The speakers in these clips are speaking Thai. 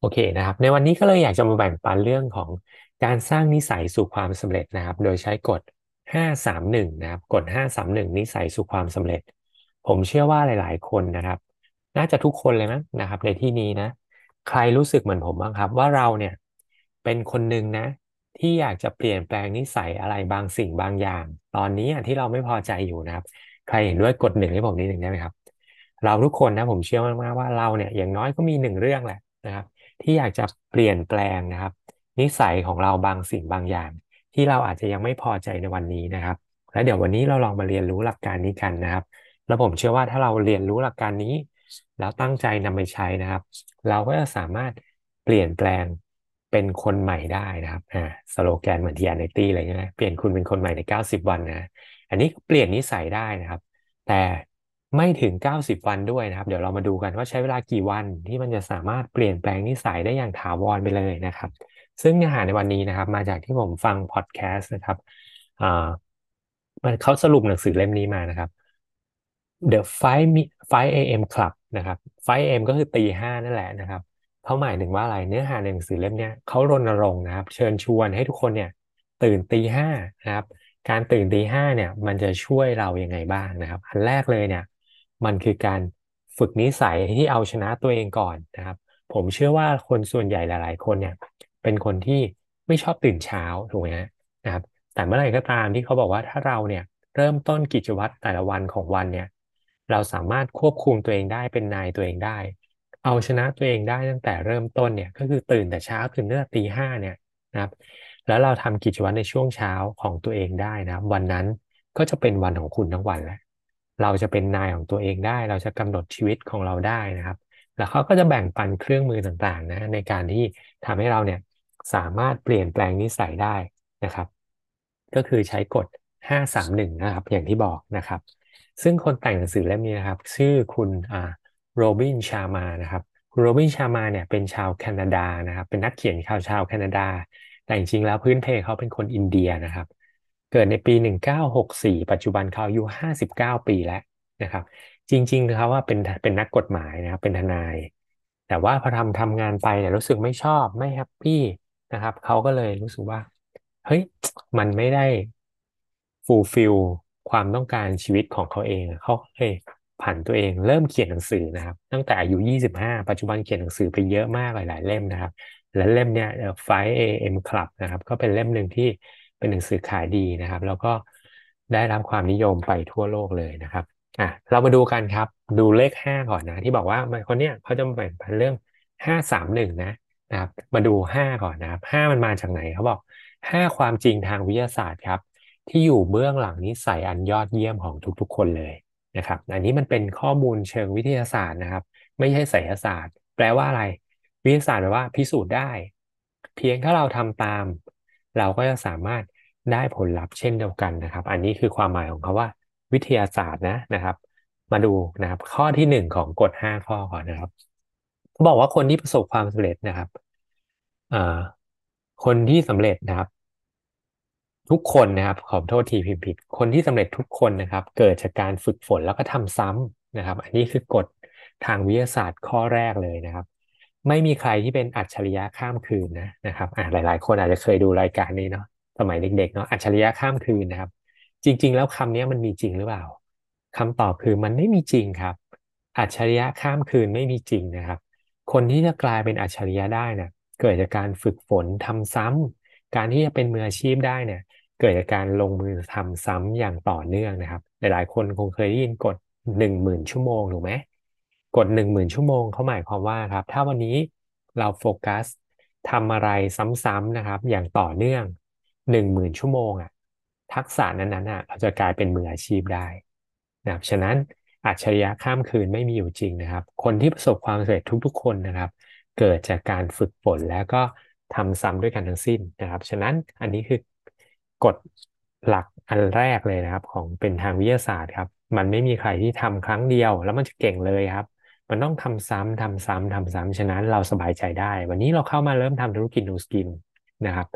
โอเคนะครับ ในวันนี้ก็เลยอยากจะมาแบ่งปันเรื่องของการสร้างนิสัยสู่ความสำเร็จนะครับ โดยใช้กฎ 531 นะครับ กฎ 531 นิสัยสู่ความสำเร็จ ผมเชื่อว่าหลาย ๆ คนนะครับ น่าจะทุกคนเลยมั้งนะครับ ในที่นี้นะ ใครรู้สึกเหมือนผมบ้างครับ ว่าเราเนี่ยเป็นคนหนึ่งนะ ที่อยากจะเปลี่ยนแปลงนิสัยอะไรบางสิ่งบางอย่าง ตอนนี้ที่เราไม่พอใจอยู่นะครับ ใครเห็นด้วยกฎหนึ่งให้ผมนิดหนึ่งได้ไหมครับ เราทุกคนนะผมเชื่อมากๆว่าเราเนี่ยอย่างน้อยก็มีหนึ่งเรื่องแหละนะครับ ที่อยากจะเปลี่ยนแปลงนะครับ นิสัยของเราบางสิ่งบางอย่าง ที่เราอาจจะยังไม่พอใจในวันนี้นะครับ แล้วเดี๋ยววันนี้เราลองมาเรียนรู้หลักการนี้กันนะครับ แล้วผมเชื่อว่าถ้าเราเรียนรู้หลักการนี้ แล้วตั้งใจนำไปใช้นะครับ เราก็จะสามารถเปลี่ยนแปลงเป็นคนใหม่ได้นะครับอ่าสโลแกนเหมือนทีอาร์เนตี้อะไรเงี้ยเปลี่ยนคุณเป็นคนใหม่ใน 90 วันนะ อันนี้เปลี่ยนนิสัยได้นะครับ แต่ ไม่ถึง 90 วันด้วยนะครับ เดี๋ยวเรามาดูกันว่าใช้เวลากี่วันที่มันจะสามารถเปลี่ยนแปลงนิสัยได้อย่างถาวรไปเลยนะครับ ซึ่งเนื้อหาในวันนี้นะครับ มาจากที่ผมฟังพอดแคสต์นะครับอ่ามันเขาสรุปหนังสือเล่มนี้มานะครับ The 5 5 a.m. Club นะครับ5 a.m. ก็คือตีห้านั่นแหละนะครับเขาหมายถึงว่าอะไรเนื้อหาในหนังสือเล่มนี้เขารณรงค์นะครับ เชิญชวนให้ทุกคนเนี่ยตื่นตีห้านะครับ การตื่นตีห้าเนี่ย มันจะช่วยเรายังไงบ้างนะครับ อันแรกเลยเนี่ย มันคือการฝึกนิสัยที่เอาชนะตัวเองก่อนนะครับ ผมเชื่อว่าคนส่วนใหญ่หลาย ๆ คนเนี่ย เป็นคนที่ไม่ชอบตื่นเช้าถูกไหมนะครับ แต่เมื่อไหร่ก็ตามที่เขาบอกว่าถ้าเราเนี่ยเริ่มต้นกิจวัตรแต่ละวันของวันเนี่ย เราสามารถควบคุมตัวเองได้เป็นนายตัวเองได้ เอาชนะตัวเองได้ตั้งแต่เริ่มต้นเนี่ยก็คือตื่นแต่เช้าตื่นตั้งแต่ตีห้าเนี่ยนะครับแล้วเราทำกิจวัตรในช่วงเช้าของตัวเองได้นะวันนั้นก็จะเป็นวันของคุณทั้งวันแล้ว เราจะเป็นนายของตัวเองได้ เราจะกำหนดชีวิตของเราได้นะครับ แล้วเขาก็จะแบ่งปันเครื่องมือต่างๆนะในการที่ทำให้เราเนี่ยสามารถเปลี่ยนแปลงนิสัยได้นะครับ ก็คือใช้กฎ 531 นะครับ อย่างที่บอกนะครับ ซึ่งคนแต่งหนังสือเล่มนี้นะครับ ชื่อคุณอ่าโรบินชามานะครับคุณโรบินชาร์มาเนี่ยเป็นชาวแคนาดานะครับ เป็นนักเขียนชาวชาวแคนาดา แต่จริงๆแล้วพื้นเพเขาเป็นคนอินเดียนะครับ เกิดในปี 1964 ปัจจุบันเขาอายุ 59 ปีแล้วนะครับ จริงๆเขาว่าเป็นเป็นนักกฎหมายนะครับเป็นทนาย แต่ว่าพอทำทำงานไปเนี่ยรู้สึกไม่ชอบไม่ happy นะครับเขาก็เลยรู้สึกว่าเฮ้ยมันไม่ได้ fulfill ความต้องการชีวิตของเขาเองเขาเลยผันตัวเองเริ่มเขียนหนังสือนะครับ ตั้งแต่อายุ 25 ปัจจุบันเขียนหนังสือไปเยอะมากหลาย ๆ เล่มนะครับ และเล่มเนี้ย 5am Club นะครับ ก็เป็นเล่มหนึ่งที่ เป็นหนังสือขายดีนะครับ แล้วก็ได้รับความนิยมไปทั่วโลกเลยนะครับอะเรามาดูกันครับ ดูเลข5ก่อนนะ ที่บอกว่าคนเนี้ยเขาจะมาแบ่งพันเรื่อง531นะนะครับ มาดู5ก่อนนะครับ5มันมาจากไหนเขาบอก5ความจริงทางวิทยาศาสตร์ครับ ที่อยู่เบื้องหลังนิสัยอันยอดเยี่ยมของทุกๆ คนเลยนะครับ อันนี้มันเป็นข้อมูลเชิงวิทยาศาสตร์นะครับ ไม่ใช่ไสยศาสตร์ แปลว่าอะไร วิทยาศาสตร์แปลว่าพิสูจน์ได้ เพียงถ้าเราทำตาม เราก็จะสามารถ ได้ผลลัพธ์เช่นเดียวกันนะครับ อันนี้คือความหมายของเขาว่าวิทยาศาสตร์นะนะครับ มาดูนะครับ ข้อที่หนึ่งของกฎห้าข้อก่อนนะครับเขาบอกว่าคนที่ประสบความสำเร็จนะครับคนที่สำเร็จนะครับ ทุกคนนะครับ ขอโทษทีพิมพ์ผิด คนที่สำเร็จทุกคนนะครับ เกิดจากการฝึกฝนแล้วก็ทำซ้ำนะครับ อันนี้คือกฎทางวิทยาศาสตร์ข้อแรกเลยนะครับ ไม่มีใครที่เป็นอัจฉริยะข้ามคืนนะนะครับอ่าหลาย ๆ คนอาจจะเคยดูรายการนี้เนาะ สมัยเด็กๆเนาะอัจฉริยะข้ามคืนนะครับ จริง ๆ แล้วคำนี้มันมีจริงหรือเปล่าคำตอบคือมันไม่มีจริงครับ อัจฉริยะข้ามคืนไม่มีจริงนะครับ คนที่จะกลายเป็นอัจฉริยะได้เนี่ยเกิดจากการฝึกฝนทำซ้ำการที่จะเป็นมืออาชีพได้เนี่ย เกิดจากการลงมือทำซ้ำอย่างต่อเนื่องนะครับ หลายๆ คนคงเคยได้ยินกฎหนึ่งหมื่นชั่วโมงถูกไหมกฎหนึ่งหมื่นชั่วโมงเขาหมายความว่าครับ ถ้าวันนี้เราโฟกัสทำอะไรซ้ำๆนะครับ อย่างต่อเนื่อง หนึ่งหมื่นชั่วโมงอะทักษะนั้นๆอะเราจะกลายเป็นมืออาชีพได้นะครับฉะนั้นอัจฉริยะข้ามคืนไม่มีอยู่จริงนะครับ คนที่ประสบความสำเร็จทุกๆ คนนะครับ เกิดจากการฝึกฝนแล้วก็ทำซ้ำด้วยกันทั้งสิ้นนะครับ ฉะนั้นอันนี้คือกฎหลักอันแรกเลยนะครับ ของเป็นทางวิทยาศาสตร์ครับ มันไม่มีใครที่ทำครั้งเดียว แล้วมันจะเก่งเลยครับ มันต้องทำซ้ำทำซ้ำทำซ้ำฉะนั้นเราสบายใจได้ วันนี้เราเข้ามาเริ่มทำธุรกิจนูสกินนะครับ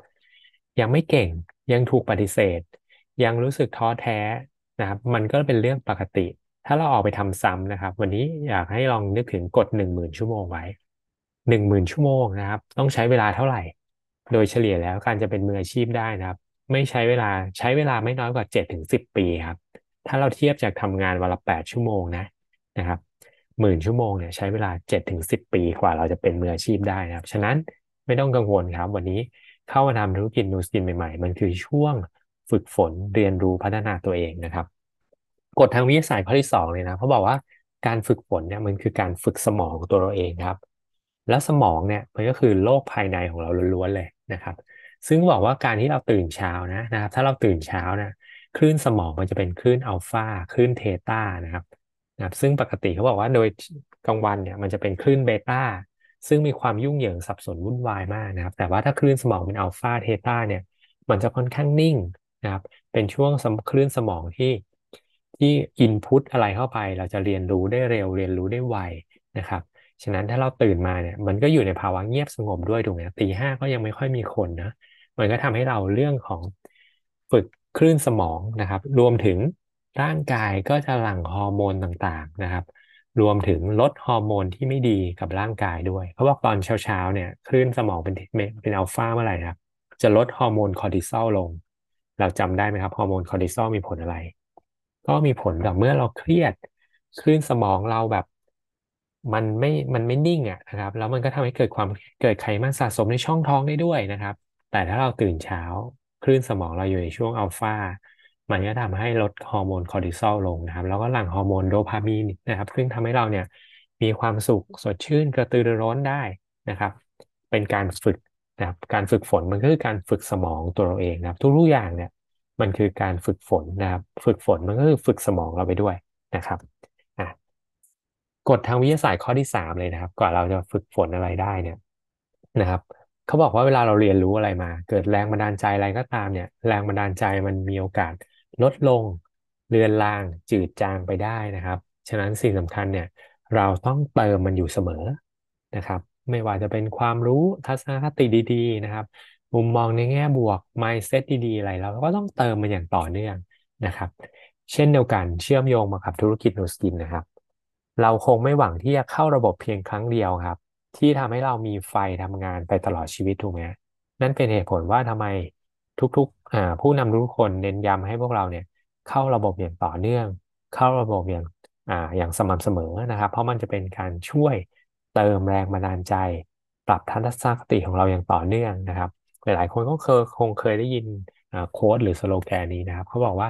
ยังไม่เก่งยังถูกปฏิเสธ ยังรู้สึกท้อแท้นะครับ มันก็เป็นเรื่องปกติ ถ้าเราออกไปทำซ้ำนะครับ วันนี้อยากให้ลองนึกถึงกฎหนึ่งหมื่นชั่วโมงไว้หนึ่งหมื่นชั่วโมงนะครับ ต้องใช้เวลาเท่าไหร่ โดยเฉลี่ยแล้วการจะเป็นมืออาชีพได้นะครับ ไม่ใช้เวลาใช้เวลาไม่น้อยกว่าเจ็ดถึงสิบปีครับ ถ้าเราเทียบจากทำงานวันละแปดชั่วโมงนะนะครับหมื่นชั่วโมงเนี่ยใช้เวลาเจ็ดถึงสิบปีกว่าเราจะเป็นมืออาชีพได้นะครับ ฉะนั้นไม่ต้องกังวลครับ วันนี้ เข้ามาทำธุรกิจนูสกินใหม่ ๆ มันคือช่วงฝึกฝนเรียนรู้พัฒนาตัวเองนะครับกฎทางวิทยาศาสตร์ข้อที่สองเลยนะเขาบอกว่าการฝึกฝนเนี่ยมันคือการฝึกสมองตัวเราเองครับ แล้วสมองเนี่ยมันก็คือโลกภายในของเราล้วนๆเลยนะครับ ซึ่งบอกว่าการที่เราตื่นเช้านะนะครับ ถ้าเราตื่นเช้านะคลื่นสมองมันจะเป็นคลื่นอัลฟาคลื่นเทต้านะครับนะครับ ซึ่งปกติเขาบอกว่าโดยกลางวันเนี่ยมันจะเป็นคลื่นเบต้า ซึ่งมีความยุ่งเหยิงสับสนวุ่นวายมากนะครับ แต่ว่าถ้าคลื่นสมองเป็นอัลฟาเทตาเนี่ย มันจะค่อนข้างนิ่งนะครับ เป็นช่วงคลื่นสมองที่ที่อินพุตอะไรเข้าไป เราจะเรียนรู้ได้เร็วเรียนรู้ได้ไวนะครับ ฉะนั้นถ้าเราตื่นมาเนี่ยมันก็อยู่ในภาวะเงียบสงบด้วยถูกไหมตีห้าก็ยังไม่ค่อยมีคนนะ มันก็ทำให้เราเรื่องของฝึกคลื่นสมองนะครับ รวมถึงร่างกายก็จะหลั่งฮอร์โมนต่างๆนะครับ รวมถึงลดฮอร์โมนที่ไม่ดีกับร่างกายด้วยเขาบอกตอนเช้าๆเนี่ยคลื่นสมองเป็นเป็นอัลฟาเมื่อไหร่ครับจะลดฮอร์โมนคอร์ติซอลลง เราจำได้ไหมครับฮอร์โมนคอร์ติซอลมีผลอะไร ก็มีผลต่อเมื่อเราเครียดคลื่นสมองเราแบบมันไม่มันไม่นิ่งอะนะครับ แล้วมันก็ทำให้เกิดความเกิดไขมันสะสมในช่องท้องได้ด้วยนะครับ แต่ถ้าเราตื่นเช้าคลื่นสมองเราอยู่ในช่วงอัลฟา มันก็ทำให้ลดฮอร์โมนคอร์ติซอลลงนะครับ แล้วก็หลั่งฮอร์โมนโดพามีนนะครับ ซึ่งทำให้เราเนี่ยมีความสุขสดชื่นกระตือรือร้นได้นะครับ เป็นการฝึกนะครับการฝึกฝนมันก็คือการฝึกสมองตัวเราเองนะครับ ทุกๆอย่างเนี่ยมันคือการฝึกฝนนะครับ ฝึกฝนมันก็คือฝึกสมองเราไปด้วยนะครับกฎทางวิทยาศาสตร์ข้อที่สามเลยนะครับก่อนเราจะฝึกฝนอะไรได้เนี่ยนะครับเขาบอกว่าเวลาเราเรียนรู้อะไรมา เกิดแรงบันดาลใจอะไรก็ตามเนี่ย แรงบันดาลใจมันมีโอกาส ลดลงเลือนลางจืดจางไปได้นะครับ ฉะนั้นสิ่งสำคัญเนี่ยเราต้องเติมมันอยู่เสมอนะครับ ไม่ว่าจะเป็นความรู้ทัศนคติดี ๆ นะครับ มุมมองในแง่บวก mindset ดีๆ อะไรเราก็ต้องเติมมันอย่างต่อเนื่องนะครับ เช่นเดียวกันเชื่อมโยงมากับธุรกิจโนสกินนะครับ เราคงไม่หวังที่จะเข้าระบบเพียงครั้งเดียวครับ ที่ทำให้เรามีไฟทำงานไปตลอดชีวิตถูกไหมนั่นเป็นเหตุผลว่าทำไม ทุกๆผู้นำทุกคนเน้นย้ำให้พวกเราเนี่ยเข้าระบบอย่างต่อเนื่อง เข้าระบบอย่างอ่าอย่างสม่ำเสมอนะครับ เพราะมันจะเป็นการช่วยเติมแรงบันดาลใจ ปรับทัศนคติของเราอย่างต่อเนื่องนะครับ หลายๆคนก็เคยคงเคยได้ยินโค้ดหรือสโลแกนนี้นะครับเขาบอกว่า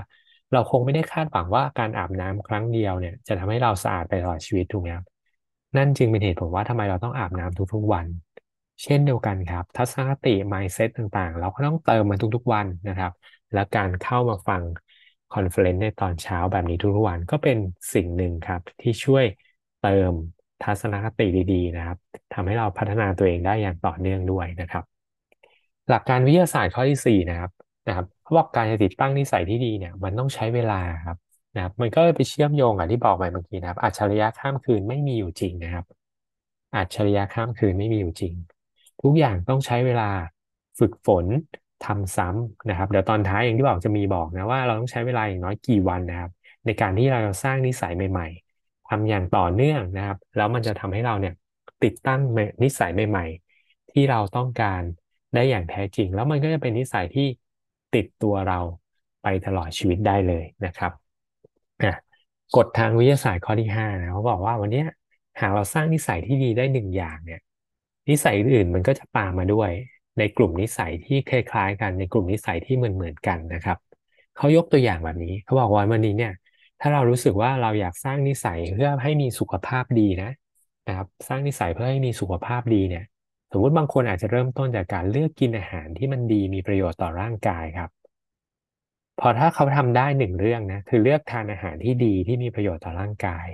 เราคงไม่ได้คาดหวังว่าการอาบน้ำครั้งเดียวเนี่ยจะทำให้เราสะอาดไปตลอดชีวิตถูกไหมครับนั่นจึงเป็นเหตุผลว่าทำไมเราต้องอาบน้ำทุกๆวัน เช่นเดียวกันครับ ทัศนคติ mindset ต่างๆ เราก็ต้องเติมมันทุกๆวันนะครับ และการเข้ามาฟัง conference ในตอนเช้าแบบนี้ทุกๆวันก็เป็นสิ่งหนึ่งครับ ที่ช่วยเติมทัศนคติดีๆ นะครับทำให้เราพัฒนาตัวเองได้อย่างต่อเนื่องด้วยนะครับ หลักการวิทยาศาสตร์ข้อที่4นะครับนะครับเขาบอกการจะติดตั้งนิสัยที่ดีเนี่ยมันต้องใช้เวลาครับนะครับ มันก็ไปเชื่อมโยงกับที่บอกไปเมื่อกี้นะครับอัจฉริยะข้ามคืนไม่มีอยู่จริงนะครับอัจฉริยะข้ามคืนไม่มีอยู่จริง ทุกอย่างต้องใช้เวลาฝึกฝนทำซ้ำนะครับ เดี๋ยวตอนท้ายอย่างที่บอกจะมีบอกนะว่าเราต้องใช้เวลาอย่างน้อยกี่วันนะครับ ในการที่เราจะสร้างนิสัยใหม่ ๆทำอย่างต่อเนื่องนะครับ แล้วมันจะทำให้เราเนี่ยติดตั้งนิสัยใหม่ ๆ ที่เราต้องการได้อย่างแท้จริง แล้วมันก็จะเป็นนิสัยที่ติดตัวเราไปตลอดชีวิตได้เลยนะครับกฎทางวิทยาศาสตร์ข้อที่ห้านะเขาบอกว่าวันนี้หากเราสร้างนิสัยที่ดีได้หนึ่งอย่างเนี่ย นิสัยอื่นมันก็จะตามมาด้วย ในกลุ่มนิสัยที่คล้ายๆ กันในกลุ่มนิสัยที่เหมือนๆกันนะครับเขายกตัวอย่างแบบนี้เขาบอกว่าวันนี้เนี่ย ถ้าเรารู้สึกว่าเราอยากสร้างนิสัยเพื่อให้มีสุขภาพดีนะนะครับ สร้างนิสัยเพื่อให้มีสุขภาพดีเนี่ย สมมติบางคนอาจจะเริ่มต้นจากการเลือกกินอาหารที่มันดีมีประโยชน์ต่อร่างกายครับ พอถ้าเขาทำได้หนึ่งเรื่องนะคือเลือกทานอาหารที่ดีที่มีประโยชน์ต่อร่างกาย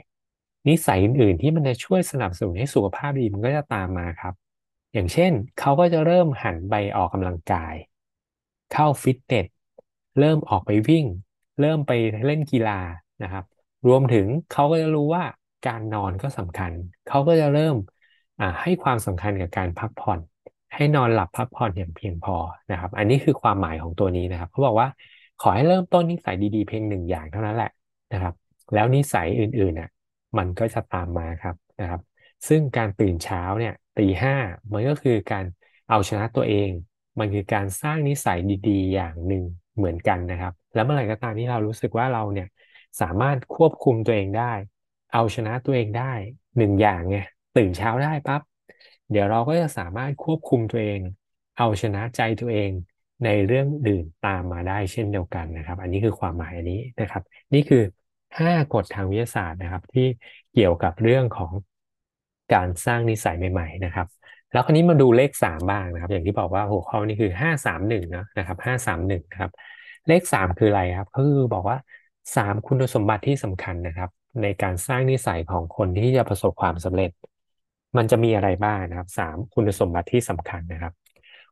นิสัยอื่นๆที่มันจะช่วยสนับสนุนให้สุขภาพดีมันก็จะตามมาครับ อย่างเช่น เขาก็จะเริ่มหันไปออกกำลังกาย เข้าฟิตเนสเริ่มออกไปวิ่ง เริ่มไปเล่นกีฬานะครับ รวมถึงเขาก็จะรู้ว่าการนอนก็สำคัญ เขาก็จะเริ่มให้ความสำคัญกับการพักผ่อน ให้นอนหลับพักผ่อนอย่างเพียงพอนะครับ อันนี้คือความหมายของตัวนี้นะครับเขาบอกว่าขอให้เริ่มต้นนิสัยดีๆเพียงหนึ่งอย่างเท่านั้นแหละนะครับ แล้วนิสัยอื่นๆน่ะมันก็จะตามมาครับนะครับ ซึ่งการตื่นเช้าเนี่ย ตีห้ามันก็คือการเอาชนะตัวเอง มันคือการสร้างนิสัยดีๆ อย่างหนึ่งเหมือนกันนะครับ แล้วเมื่อไหร่ก็ตามที่เรารู้สึกว่าเราเนี่ยสามารถควบคุมตัวเองได้ เอาชนะตัวเองได้หนึ่งอย่างไงตื่นเช้าได้ปั๊บเดี๋ยวเราก็จะสามารถควบคุมตัวเอง เอาชนะใจตัวเองในเรื่องอื่นตามมาได้เช่นเดียวกันนะครับ อันนี้คือความหมายอันนี้นะครับ นี่คือห้ากฎทางวิทยาศาสตร์นะครับที่เกี่ยวกับเรื่องของ การสร้างนิสัยใหม่ ๆ นะครับ แล้วคราวนี้มาดูเลขสามบ้างนะครับ อย่างที่บอกว่าหัวข้อนี้คือห้าสามหนึ่งนะครับห้าสามหนึ่งครับ เลขสามคืออะไรครับก็คือบอกว่าสามคุณสมบัติที่สำคัญนะครับ ในการสร้างนิสัยของคนที่จะประสบความสำเร็จ มันจะมีอะไรบ้างนะครับสามคุณสมบัติที่สำคัญนะครับ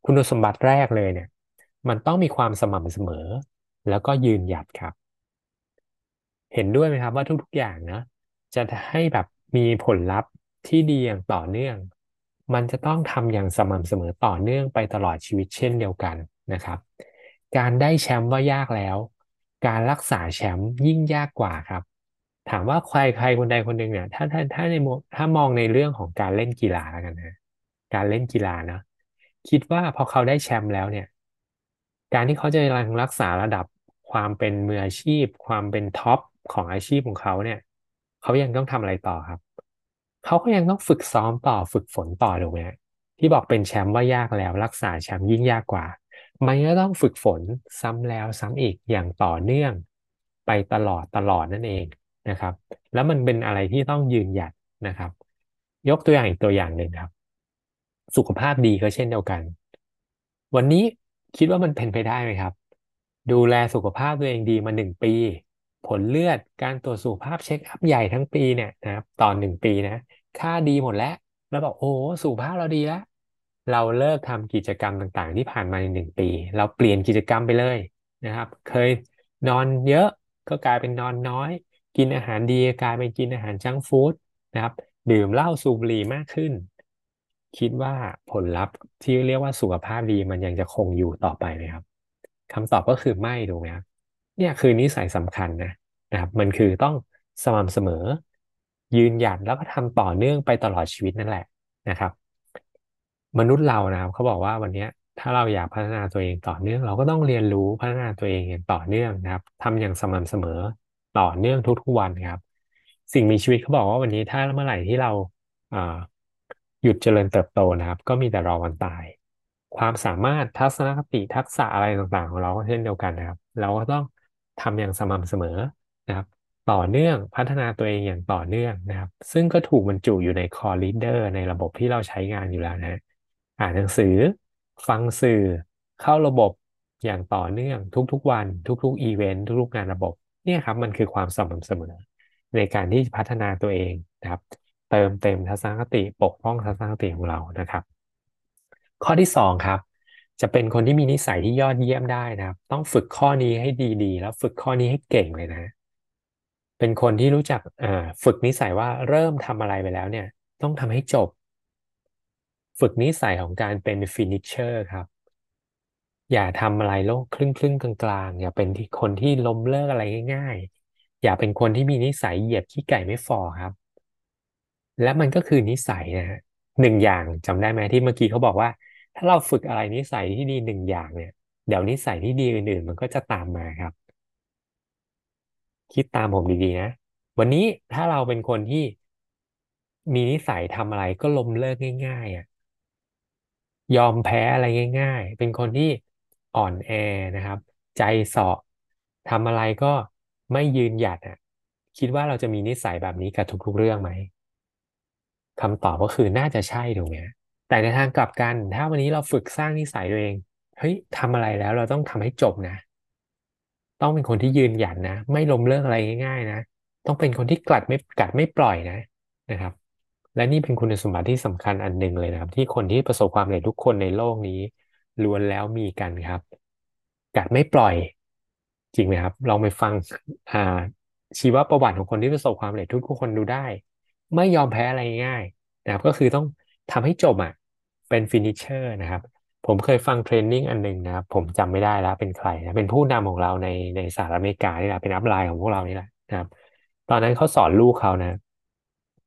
คุณสมบัติแรกเลยเนี่ย มันต้องมีความสม่ำเสมอ แล้วก็ยืนหยัดครับ เห็นด้วยไหมครับว่าทุกๆอย่างนะจะให้แบบมีผลลัพธ์ ที่ดีอย่างต่อเนื่อง มันจะต้องทำอย่างสม่ำเสมอต่อเนื่องไปตลอดชีวิตเช่นเดียวกันนะครับ การได้แชมป์ว่ายากแล้ว การรักษาแชมป์ยิ่งยากกว่าครับ ถามว่าใครใครคนใดคนหนึ่งเนี่ยถ้าถ้าถ้าในถ้ามองในเรื่องของการเล่นกีฬาแล้วกันนะการเล่นกีฬานะคิดว่าพอเขาได้แชมป์แล้วเนี่ย การที่เขาจะยังรักษาระดับความเป็นมืออาชีพ ความเป็น top ของอาชีพของเขาเนี่ย เขายังต้องทำอะไรต่อครับ เขาก็ยังต้องฝึกซ้อมต่อฝึกฝนต่อถูกไหมที่บอกเป็นแชมป์ว่ายากแล้ว รักษาแชมป์ยิ่งยากกว่า มันก็ต้องฝึกฝนซ้ำแล้วซ้ำอีกอย่างต่อเนื่อง ไปตลอดตลอดนั่นเองนะครับ แล้วมันเป็นอะไรที่ต้องยืนหยัดนะครับ ยกตัวอย่างอีกตัวอย่างหนึ่งครับ สุขภาพดีก็เช่นเดียวกัน วันนี้คิดว่ามันเป็นไปได้ไหมครับ ดูแลสุขภาพตัวเองดีมาหนึ่งปี ผลเลือดการตรวจสุขภาพเช็คอัพใหญ่ทั้งปีเนี่ยนะครับตอนหนึ่งปีนะ ค่าดีหมดแล้ว แล้วบอกโอ้สุขภาพเราดีแล้วเราเลิกทำกิจกรรมต่างๆ ที่ผ่านมาในหนึ่งปี เราเปลี่ยนกิจกรรมไปเลยนะครับ เคยนอนเยอะก็กลายเป็นนอนน้อย กินอาหารดีกลายเป็นกินอาหารจังฟู้ดนะครับ ดื่มเหล้าสูบบุหรี่มากขึ้น คิดว่าผลลัพธ์ที่เรียกว่าสุขภาพดีมันยังจะคงอยู่ต่อไปไหมครับคำตอบก็คือไม่ถูกไหมครับเนี่ยคือนิสัยสำคัญนะนะครับ มันคือต้องสม่ำเสมอ ยืนหยัดแล้วก็ทำต่อเนื่องไปตลอดชีวิตนั่นแหละนะครับ มนุษย์เรานะครับเขาบอกว่าวันนี้ถ้าเราอยากพัฒนาตัวเองต่อเนื่อง เราก็ต้องเรียนรู้พัฒนาตัวเองอย่างต่อเนื่องนะครับทำอย่างสม่ำเสมอต่อเนื่องทุกๆวันครับ สิ่งมีชีวิตเขาบอกว่าวันนี้ถ้าเมื่อไหร่ที่เราหยุดเจริญเติบโตนะครับ ก็มีแต่รอวันตาย ความสามารถทัศนคติทักษะอะไรต่างๆ ของเราก็เช่นเดียวกันนะครับ เราก็ต้องทำอย่างสม่ำเสมอนะครับ ต่อเนื่องพัฒนาตัวเองอย่างต่อเนื่องนะครับ ซึ่งก็ถูกบรรจุอยู่ใน Core Leader ในระบบที่เราใช้งานอยู่แล้วนะอ่านหนังสือ ฟังสื่อ เข้าระบบอย่างต่อเนื่องทุกๆวัน ทุกๆอีเวนต์ทุกๆงานระบบเนี่ยครับมันคือความสม่ำเสมอ ในการที่พัฒนาตัวเองนะครับ เติมเต็มทัศนคติปกป้องทัศนคติของเรานะครับ ข้อที่สองครับจะเป็นคนที่มีนิสัยที่ยอดเยี่ยมได้นะครับ ต้องฝึกข้อนี้ให้ดีๆ แล้วฝึกข้อนี้ให้เก่งเลยนะ เป็นคนที่รู้จักฝึกนิสัยว่าเริ่มทำอะไรไปแล้วเนี่ย ต้องทำให้จบ ฝึกนิสัยของการเป็นฟินิชเชอร์ครับ อย่าทำอะไรโลกครึ่งครึ่งกลางๆ อย่าเป็นที่คนที่ล้มเลิกอะไรง่าย ๆ อย่าเป็นคนที่มีนิสัยเหยียบขี้ไก่ไม่ฟอครับ และมันก็คือนิสัยนะฮะหนึ่งอย่างจำได้ไหมที่เมื่อกี้เขาบอกว่า ถ้าเราฝึกอะไรนิสัยที่ดีหนึ่งอย่างเนี่ยเดี๋ยวนิสัยที่ดีอื่นๆ มันก็จะตามมาครับ คิดตามผมดีๆนะ วันนี้ถ้าเราเป็นคนที่มีนิสัยทำอะไรก็ล้มเลิกง่าย ๆอะยอมแพ้อะไรง่าย ๆ เป็นคนที่อ่อนแอนะครับ ใจเสาะทำอะไรก็ไม่ยืนหยัดอะ คิดว่าเราจะมีนิสัยแบบนี้กับทุก ๆ เรื่องไหมคำตอบก็คือน่าจะใช่ถูกไหมแต่ในทางกลับกัน ถ้าวันนี้เราฝึกสร้างนิสัยตัวเองเฮ้ยทำอะไรแล้วเราต้องทำให้จบนะ ต้องเป็นคนที่ยืนหยัดนะ ไม่ล้มเลิกอะไรง่ายๆนะ ต้องเป็นคนที่กลัดไม่กัดไม่ปล่อยนะนะครับ และนี่เป็นคุณสมบัติที่สำคัญอันหนึ่งเลยนะครับ ที่คนที่ประสบความสำเร็จทุกคนในโลกนี้ล้วนแล้วมีกันครับ กัดไม่ปล่อย จริงไหมครับ ลองไปฟังอ่าชีวประวัติของคนที่ประสบความสำเร็จทุกคนดูได้ ไม่ยอมแพ้อะไรง่ายนะครับ ก็คือต้องทำให้จบอะเป็น finisher นะครับ ผมเคยฟัง training อันหนึ่งนะครับผมจำไม่ได้แล้วเป็นใครนะเป็นผู้นำของเราในในสหรัฐอเมริกานี่แหละเป็น upline ของพวกเรานี่แหละนะครับ ตอนนั้นเขาสอนลูกเขานะ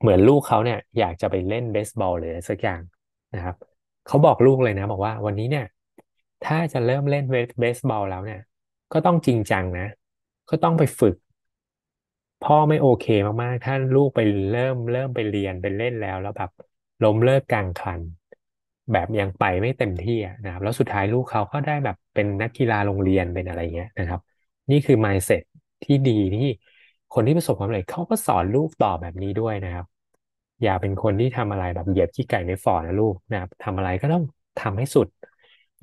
เหมือนลูกเขาเนี่ย อยากจะไปเล่นเบสบอลหรือสักอย่างนะครับเขาบอกลูกเลยนะ บอกว่าวันนี้เนี่ย ถ้าจะเริ่มเล่นเบสบอลแล้วเนี่ย ก็ต้องจริงจังนะ ก็ต้องไปฝึก พ่อไม่โอเคมากๆ ถ้าลูกไปเริ่มเริ่มไปเรียนไปเล่นแล้วแล้วแบบล้มเลิกกลางคัน แบบยังไปไม่เต็มที่นะครับแล้วสุดท้ายลูกเขาก็ได้แบบเป็นนักกีฬาโรงเรียนเป็นอะไรเงี้ยนะครับ นี่คือ mindset ที่ดีที่คนที่ประสบความสำเร็จเขาก็สอนลูกต่อแบบนี้ด้วยนะครับ อย่าเป็นคนที่ทำอะไรแบบเหยียบขี้ไก่ไม่ฝ่อนะลูกนะครับทำอะไรก็ต้องทำให้สุด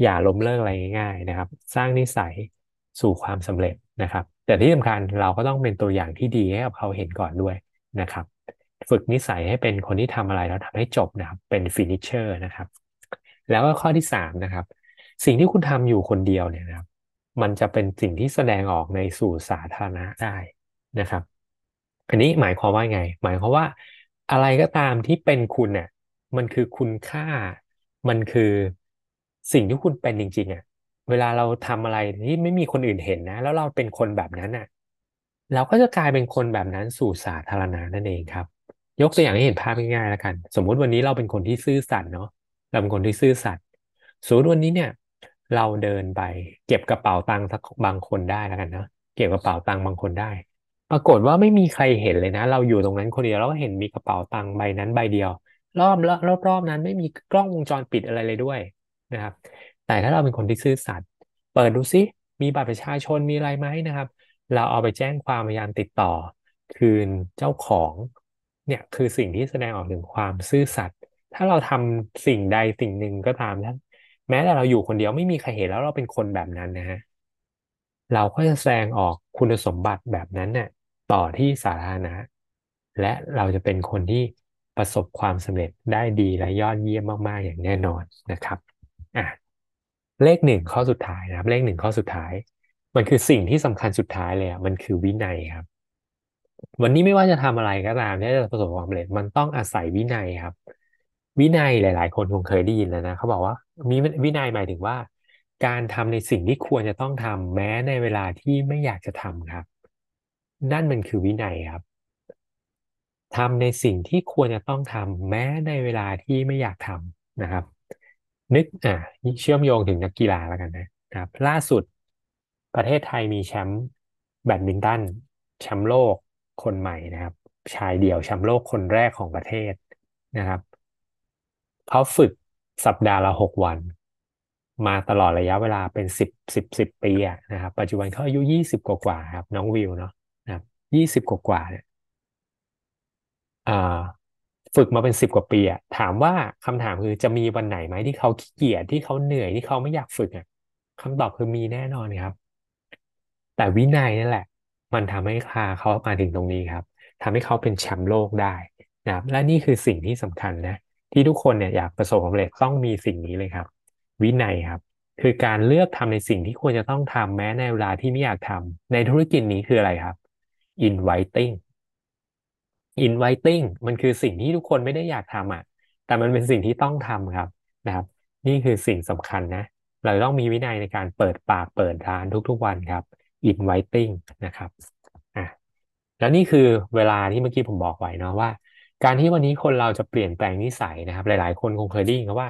อย่าล้มเลิกอะไรง่าย ๆนะครับ สร้างนิสัยสู่ความสำเร็จนะครับ แต่ที่สำคัญเราก็ต้องเป็นตัวอย่างที่ดีให้กับเขาเห็นก่อนด้วยนะครับ ฝึกนิสัยให้เป็นคนที่ทำอะไรแล้วทำให้จบนะครับ เป็น finisher นะครับ แล้วก็ข้อที่สามนะครับ สิ่งที่คุณทำอยู่คนเดียวเนี่ยนะครับ มันจะเป็นสิ่งที่แสดงออกในสู่สาธารณะได้นะครับ อันนี้หมายความว่าไง หมายความว่าอะไรก็ตามที่เป็นคุณเนี่ยมันคือคุณค่า มันคือสิ่งที่คุณเป็นจริงๆอะ เวลาเราทำอะไรที่ไม่มีคนอื่นเห็นนะ แล้วเราเป็นคนแบบนั้นอะ เราก็จะกลายเป็นคนแบบนั้นสู่สาธารณะนั่นเองครับ ยกตัวอย่างให้เห็นภาพง่ายๆแล้วกัน สมมุติวันนี้เราเป็นคนที่ซื่อสัตย์เนาะ เราเป็นคนที่ซื่อสัตย์สมมติวันนี้เนี่ย เราเดินไป เก็บกระเป๋าตังค์สักบางคนได้แล้วกันเนาะเก็บกระเป๋าตังค์บางคนได้ ปรากฏว่าไม่มีใครเห็นเลยนะ เราอยู่ตรงนั้นคนเดียวเราก็เห็นมีกระเป๋าตังค์ใบนั้นใบเดียว รอบรอบรอบนั้นไม่มีกล้องวงจรปิดอะไรเลยด้วยนะครับ แต่ถ้าเราเป็นคนที่ซื่อสัตย์เปิดดูซิมีบัตรประชาชนมีอะไรไหมนะครับ เราเอาไปแจ้งความพยายามติดต่อ คืนเจ้าของเนี่ยคือสิ่งที่แสดงออกถึงความซื่อสัตย์ ถ้าเราทำสิ่งใดสิ่งหนึ่งก็ตามท่าแม้แต่เราอยู่คนเดียวไม่มีใครเห็นแล้วเราเป็นคนแบบนั้นนะฮะเราก็จะแสดงออกคุณสมบัติแบบนั้นเนี่ยต่อที่สาธารณะและเราจะเป็นคนที่ประสบความสำเร็จได้ดีและยอดเยี่ยมมากๆอย่างแน่นอนนะครับอะเลขหนึ่งข้อสุดท้ายนะครับ เลขหนึ่งข้อสุดท้าย มันคือสิ่งที่สำคัญสุดท้ายเลยอะมันคือวินัยครับ วันนี้ไม่ว่าจะทำอะไรก็ตามที่จะประสบความสำเร็จมันต้องอาศัยวินัยครับ วินัยหลาย ๆ คนคงเคยได้ยินแล้วนะเขาบอกว่ามีวินัยหมายถึงว่า การทำในสิ่งที่ควรจะต้องทำแม้ในเวลาที่ไม่อยากจะทำครับ นั่นมันคือวินัยครับทำในสิ่งที่ควรจะต้องทำแม้ในเวลาที่ไม่อยากทำนะครับ นึกอ่าเชื่อมโยงถึงนักกีฬาแล้วกันนะครับ ล่าสุดประเทศไทยมีแชมป์แบดมินตันแชมป์โลกคนใหม่นะครับ ชายเดี่ยวแชมป์โลกคนแรกของประเทศนะครับ เขาฝึกสัปดาห์ละหกวัน มาตลอดระยะเวลาเป็นสิบสิบสิบปีนะครับ ปัจจุบันเขาอายุยี่สิบกว่าครับ น้องวิวเนาะนะครับยี่สิบกว่าเนี่ยฝึกมาเป็นสิบกว่าปีอะถามว่าคำถามคือจะมีวันไหนไหมที่เขาขี้เกียจที่เขาเหนื่อยที่เขาไม่อยากฝึกอะคำตอบคือมีแน่นอนครับ แต่วินัยนั่นแหละ มันทำให้คาเขามาถึงตรงนี้ครับทำให้เขาเป็นแชมป์โลกได้นะครับและนี่คือสิ่งที่สำคัญนะ ที่ทุกคนเนี่ยอยากประสบความสำเร็จต้องมีสิ่งนี้เลยครับ วินัยครับ คือการเลือกทำในสิ่งที่ควรจะต้องทำแม้ในเวลาที่ไม่อยากทำในธุรกิจนี้คืออะไรครับ inviting inviting มันคือสิ่งที่ทุกคนไม่ได้อยากทำอะ แต่มันเป็นสิ่งที่ต้องทำครับนะครับ นี่คือสิ่งสำคัญนะ เราต้องมีวินัยในการเปิดปากเปิดร้านทุกๆวันครับ inviting นะครับอะแล้วนี่คือเวลาที่เมื่อกี้ผมบอกไว้เนาะว่า การที่วันนี้คนเราจะเปลี่ยนแปลงนิสัยนะครับ หลาย ๆ คนคงเคยได้ยินว่า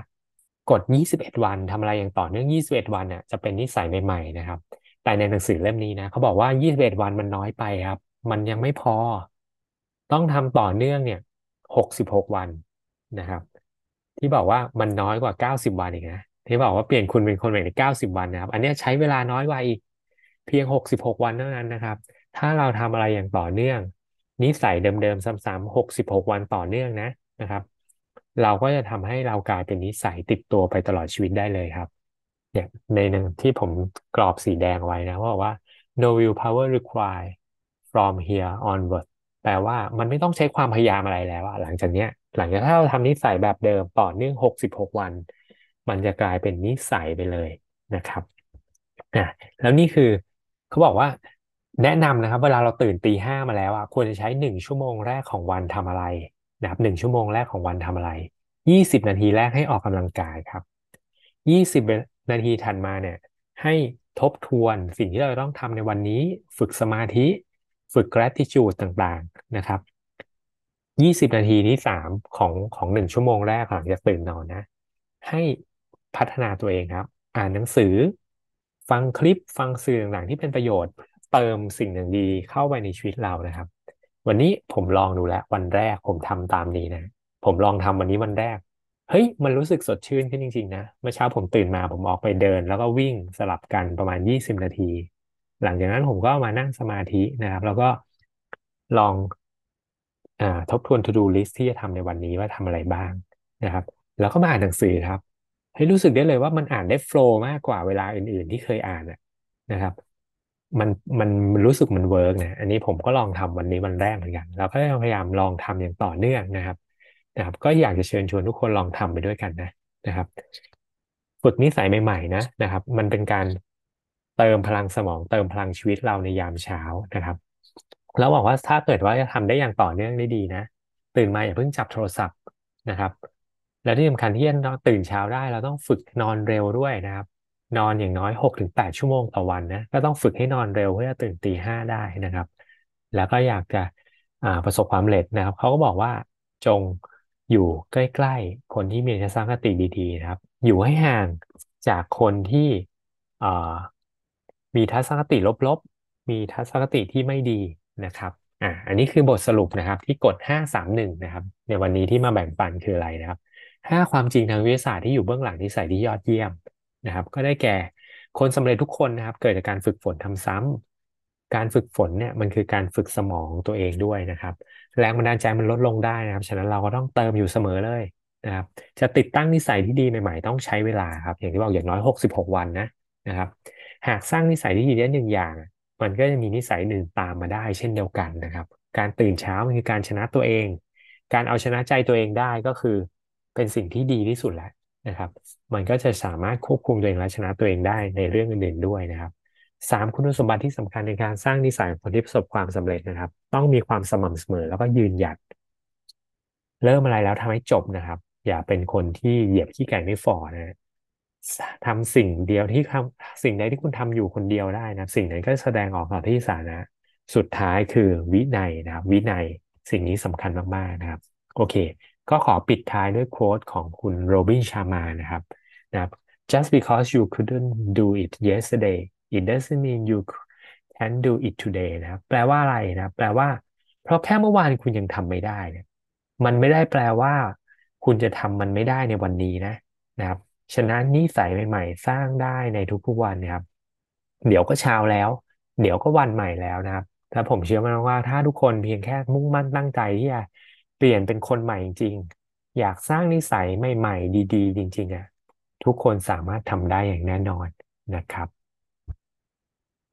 กด 21 วันทำอะไรอย่างต่อเนื่อง 21 วันเนี่ยจะเป็นนิสัยใหม่ ๆ นะครับ แต่ในหนังสือเล่มนี้นะเขาบอกว่า 21 วันมันน้อยไปครับ มันยังไม่พอ ต้องทำต่อเนื่องเนี่ยหกสิบหกวันนะครับ ที่บอกว่ามันน้อยกว่าเก้าสิบวันอีกนะที่บอกว่าเปลี่ยนคุณเป็นคนใหม่ในเก้าสิบวันนะครับ อันนี้ใช้เวลาน้อยกว่าอีกเพียงหกสิบหกวันเท่านั้นนะครับ ถ้าเราทำอะไรอย่างต่อเนื่อง นิสัยเดิมๆซ้ำๆหกสิบหกวันต่อเนื่องนะนะครับ เราก็จะทำให้เรากลายเป็นนิสัยติดตัวไปตลอดชีวิตได้เลยครับเนี่ยในหนึ่งที่ผมกรอบสีแดงไว้นะว่าว่า no willpower required from here onward แปลว่ามันไม่ต้องใช้ความพยายามอะไรแล้วอะหลังจากเนี้ย หลังจากถ้าเราทำนิสัยแบบเดิมต่อเนื่องหกสิบหกวัน มันจะกลายเป็นนิสัยไปเลยนะครับอะแล้วนี่คือเขาบอกว่า แนะนำนะครับ เวลาเราตื่นตีห้ามาแล้วอะควรจะใช้หนึ่งชั่วโมงแรกของวันทำอะไรนะครับหนึ่งชั่วโมงแรกของวันทำอะไรยี่สิบนาทีแรกให้ออกกำลังกายครับยี่สิบนาทีถัดมาเนี่ย ให้ทบทวนสิ่งที่เราต้องทำในวันนี้ ฝึกสมาธิ ฝึก gratitude ต่างๆนะครับ20นาทีที่สามของของหนึ่งชั่วโมงแรกหลังจากตื่นนอนนะ ให้พัฒนาตัวเองครับ อ่านหนังสือ ฟังคลิปฟังสื่อต่างๆที่เป็นประโยชน์ เติมสิ่งหนึ่งดีเข้าไปในชีวิตเรานะครับ วันนี้ผมลองดูแล้ววันแรกผมทำตามนี้นะ ผมลองทำวันนี้วันแรก เฮ้ย มันรู้สึกสดชื่นขึ้นจริงๆนะ เมื่อเช้าผมตื่นมาผมออกไปเดิน แล้วก็วิ่งสลับกันประมาณยี่สิบนาที หลังจากนั้นผมก็มานั่งสมาธินะครับ แล้วก็ลองอทบทวน to do list ที่จะทำในวันนี้ว่าทำอะไรบ้างนะครับ แล้วก็มาอ่านหนังสือครับให้รู้สึกได้เลยว่ามันอ่านได้ flow มากกว่าเวลาอื่นๆที่เคยอ่านนะครับ มันมันรู้สึกมัน work นะอันนี้ผมก็ลองทำวันนี้วันแรกเหมือนกันเราก็พยายามลองทำอย่างต่อเนื่องนะครับนะครับ ก็อยากจะเชิญชวนทุกคนลองทำไปด้วยกันนะนะครับ ฝึกนิสัยใหม่ๆนะนะครับ มันเป็นการเติมพลังสมอง เติมพลังชีวิตเราในยามเช้านะครับแล้วบอกว่าถ้าเกิดว่าจะทำได้อย่างต่อเนื่องได้ดีนะตื่นมาอย่าเพิ่งจับโทรศัพท์นะครับ และที่สำคัญที่จะตื่นเช้าได้เราต้องฝึกนอนเร็วด้วยนะครับ นอนอย่างน้อยหกถึงแปดชั่วโมงต่อวันนะก็ต้องฝึกให้นอนเร็วเพื่อตื่นตีห้าได้นะครับ แล้วก็อยากจะประสบความสำเร็จนะครับเขาก็บอกว่าจงอยู่ใกล้ๆ คนที่มีทัศนคติดีๆนะครับ อยู่ให้ห่างจากคนที่มีทัศนคติลบๆ มีทัศนคติที่ไม่ดีนะครับอ่าอันนี้คือบทสรุปนะครับที่กดห้าสามหนึ่งนะครับ ในวันนี้ที่มาแบ่งปันคืออะไรนะครับห้าความจริงทางวิทยาศาสตร์ที่อยู่เบื้องหลังนิสัยที่ยอดเยี่ยม นะครับ ก็ได้แก่คนสำเร็จทุกคนนะครับ เกิดจากการฝึกฝนทำซ้ำการฝึกฝนเนี่ยมันคือการฝึกสมองตัวเองด้วยนะครับ แรงบันดาลใจมันลดลงได้นะครับ ฉะนั้นเราก็ต้องเติมอยู่เสมอเลยนะครับ จะติดตั้งนิสัยที่ดีใหม่ ๆ ต้องใช้เวลาครับ อย่างที่บอกอย่างน้อย 66 วันนะนะครับ หากสร้างนิสัยที่ดีได้หนึ่งอย่าง มันก็จะมีนิสัยหนึ่งตามมาได้ เช่นเดียวกันนะครับ การตื่นเช้ามันคือการชนะตัวเอง การเอาชนะใจตัวเองได้ก็คือเป็นสิ่งที่ดีที่สุดแล้วนะครับ มันก็จะสามารถควบคุมตัวเองและชนะตัวเองได้ในเรื่องอื่นๆด้วยนะครับสามคุณสมบัติที่สำคัญในการสร้างนิสัยคนที่ประสบความสำเร็จนะครับ ต้องมีความสม่ำเสมอแล้วก็ยืนหยัด เริ่มอะไรแล้วทำให้จบนะครับ อย่าเป็นคนที่เหยียบขี้ไก่ไม่ฝ่อนะทำสิ่งเดียวที่ทำสิ่งใดที่คุณทำอยู่คนเดียวได้นะสิ่งนั้นก็แสดงออกต่อที่สาธารณะสุดท้ายคือวินัยนะครับ วินัยสิ่งนี้สำคัญมากๆนะครับ โอเค ก็ขอปิดท้ายด้วยโค้ดของคุณโรบินชามานะครับนะ just because you couldn't do it yesterday it doesn't mean you can do it today นะแปลว่าอะไรนะแปลว่า เพราะแค่เมื่อวานคุณยังทำไม่ได้เนี่ยมันไม่ได้แปลว่า คุณจะทำมันไม่ได้ในวันนี้นะนะครับฉะนั้นนิสัยใหม่ ๆ สร้างได้ในทุกๆวันนะครับ เดี๋ยวก็เช้าแล้ว เดี๋ยวก็วันใหม่แล้วนะครับถ้าผมเชื่อมั่นว่าถ้าทุกคนเพียงแค่มุ่งมั่นตั้งใจที่จะ เปลี่ยนเป็นคนใหม่จริงๆอยากสร้างนิสัยใหม่ ๆ ดี ๆ จริง ๆอะทุกคนสามารถทำได้อย่างแน่นอนนะครับ